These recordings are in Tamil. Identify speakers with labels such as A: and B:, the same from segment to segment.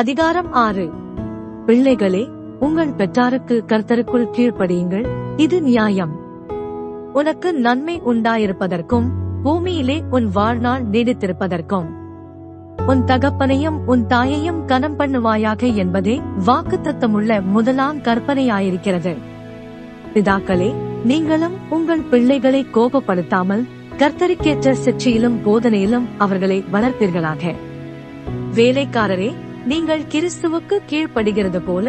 A: அதிகாரம் ஆறு பிள்ளைகளே உங்கள் பெற்றாருக்கு கர்த்தருக்குள் கீழ்ப்படியுங்கள் இது நியாயம் உனக்கு நன்மை உண்டாயிருப்பதற்கும் பூமியிலே உன் வாழ்நாள் நீடித்திருப்பதற்கும் உன் தகப்பனையும் உன் தாயையும் கனம் பண்ணுவாயாக என்பதே உள்ள முதலாம் கற்பனையாயிருக்கிறது பிதாக்களே நீங்களும் உங்கள் பிள்ளைகளை கோபப்படுத்தாமல் கர்த்தருக்கேற்ற சிற்சியிலும் போதனையிலும் அவர்களை வளர்ப்பீர்களாக வேலைக்காரரே நீங்கள் கிறிஸ்துவுக்கு கீழ்ப்படுகிறது போல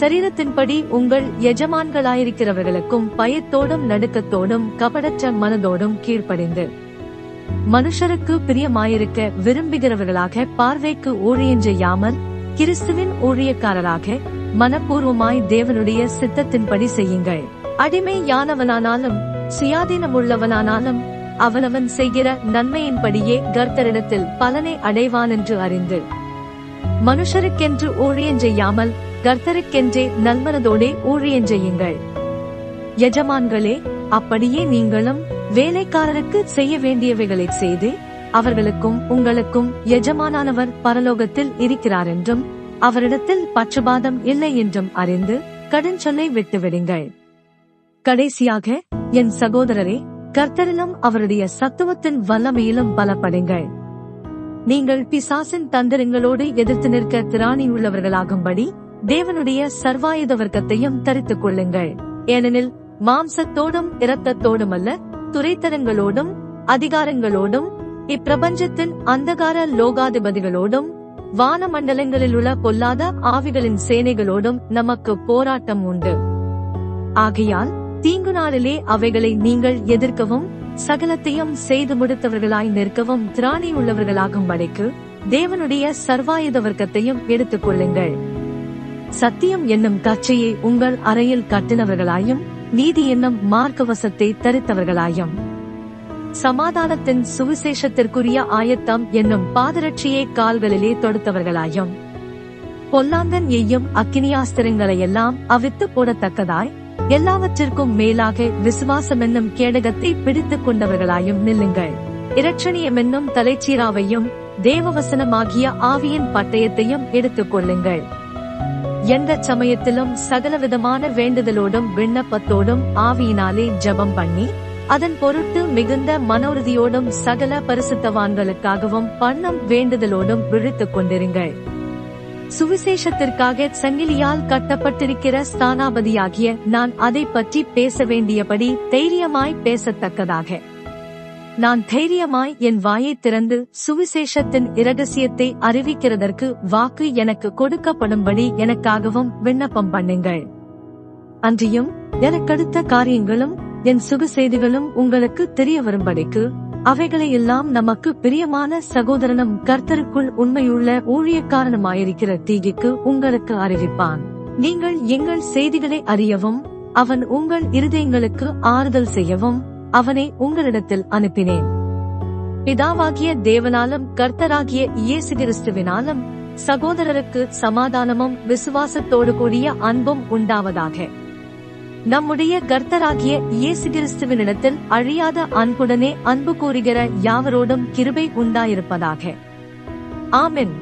A: சரீரத்தின்படி உங்கள் எஜமான்களாயிருக்கிறவர்களுக்கும் பயத்தோடும் நடுக்கத்தோடும் கபடற்ற மனதோடும் கீழ்ப்படிந்து மனுஷருக்கு பிரியமாயிருக்க விரும்புகிறவர்களாக பார்வைக்கு ஊழியன் யாமல் கிறிஸ்துவின் ஊழியக்காரராக மனப்பூர்வமாய் தேவனுடைய சித்தத்தின்படி செய்யுங்கள் அடிமை யானவனானாலும் சுயாதீனமுள்ளவனானாலும் அவனவன் செய்கிற நன்மையின்படியே கர்த்தரிடத்தில் பலனை அடைவான் என்று அறிந்து மனுஷருக்கென்று செய்யாமல் கர்த்தருக்கென்றே நல்மனதோடே செய்யுங்கள் எஜமான்களே அப்படியே நீங்களும் வேலைக்காரருக்கு செய்ய வேண்டியவைகளை செய்து அவர்களுக்கும் உங்களுக்கும் எஜமானானவர் பரலோகத்தில் இருக்கிறார் என்றும் அவரிடத்தில் பற்றுபாதம் இல்லை என்றும் அறிந்து கடன் சொல்லை விட்டுவிடுங்கள் கடைசியாக என் சகோதரரே கர்த்தரிலும் அவருடைய சத்துவத்தின் வல்லமையிலும் பலப்படுங்கள் நீங்கள் பிசாசின் தந்திரங்களோடு எதிர்த்து நிற்க திராணி உள்ளவர்களாகும்படி தேவனுடைய சர்வாயுத வர்க்கத்தையும் தரித்துக் கொள்ளுங்கள் ஏனெனில் மாம்சத்தோடும் இரத்தத்தோடும் அல்ல துறைத்தரங்களோடும் அதிகாரங்களோடும் இப்பிரபஞ்சத்தின் அந்தகார லோகாதிபதிகளோடும் வான மண்டலங்களில் உள்ள பொல்லாத ஆவிகளின் சேனைகளோடும் நமக்கு போராட்டம் உண்டு ஆகையால் தீங்கு நாளிலே அவைகளை நீங்கள் எதிர்க்கவும் சகலத்தையும் செய்து முடித்தவர்களாய் நிற்கவும் திராணி உள்ளவர்களாகும் படைக்கு தேவனுடைய சர்வாயுத வர்க்கத்தையும் எடுத்துக் கொள்ளுங்கள் சத்தியம் என்னும் கச்சையை உங்கள் அறையில் கட்டினவர்களாயும் நீதி என்னும் மார்க்கவசத்தை தரித்தவர்களாயும் சமாதானத்தின் சுவிசேஷத்திற்குரிய ஆயத்தம் என்னும் பாதரட்சியை கால்களிலே தொடுத்தவர்களாயும் பொல்லாங்கன் எய்யும் அக்கினியாஸ்திரங்களை எல்லாம் அவித்து போடத்தக்கதாய் எல்லாவற்றிற்கும் மேலாக விசுவாசமென்னும் கேடகத்தை பிடித்துக் கொண்டவர்களாயும் நில்லுங்கள் என்னும் தலைச்சீராவையும் தேவவசனமாகிய ஆவியின் பட்டயத்தையும் எடுத்துக் கொள்ளுங்கள் எந்த சமயத்திலும் சகலவிதமான வேண்டுதலோடும் விண்ணப்பத்தோடும் ஆவியினாலே ஜபம் பண்ணி அதன் பொருட்டு மிகுந்த மனோரதியோடும் சகல பரிசுத்தவான்களுக்காகவும் பண்ணம் வேண்டுதலோடும் விழித்துக் கொண்டிருங்கள் சுவிசேஷத்திற்காக சங்கிலியால் கட்டப்பட்டிருக்கிற ஸ்தானாபதியாகிய நான் அதை பற்றி பேச வேண்டியபடி தைரியமாய் பேசத்தக்கதாக நான் தைரியமாய் என் வாயை திறந்து சுவிசேஷத்தின் இரகசியத்தை அறிவிக்கிறதற்கு வாக்கு எனக்கு கொடுக்கப்படும்படி எனக்காகவும் விண்ணப்பம் பண்ணுங்கள் அன்றியும் எனக்கடுத்த காரியங்களும் என் சுகசெய்திகளும் உங்களுக்கு தெரிய வரும்படிக்கு அவைகளையெல்லாம் நமக்கு பிரியமான சகோதரனும் கர்த்தருக்குள் உண்மையுள்ள ஊழியக்காரனுமாயிருக்கிற தீகிக்கு உங்களுக்கு அறிவிப்பான் நீங்கள் எங்கள் செய்திகளை அறியவும் அவன் உங்கள் இருதயங்களுக்கு ஆறுதல் செய்யவும் அவனை உங்களிடத்தில் அனுப்பினேன் பிதாவாகிய தேவனாலும் கர்த்தராகிய இயேசு கிறிஸ்துவினாலும் சகோதரருக்கு சமாதானமும் விசுவாசத்தோடு கூடிய அன்பும் உண்டாவதாக நம்முடைய கர்த்தராகிய இயேசு கிறிஸ்துவின் இடத்தில் அழியாத அன்புடனே அன்பு கூறுகிற யாவரோடும் கிருபை உண்டாயிருப்பதாக ஆமென்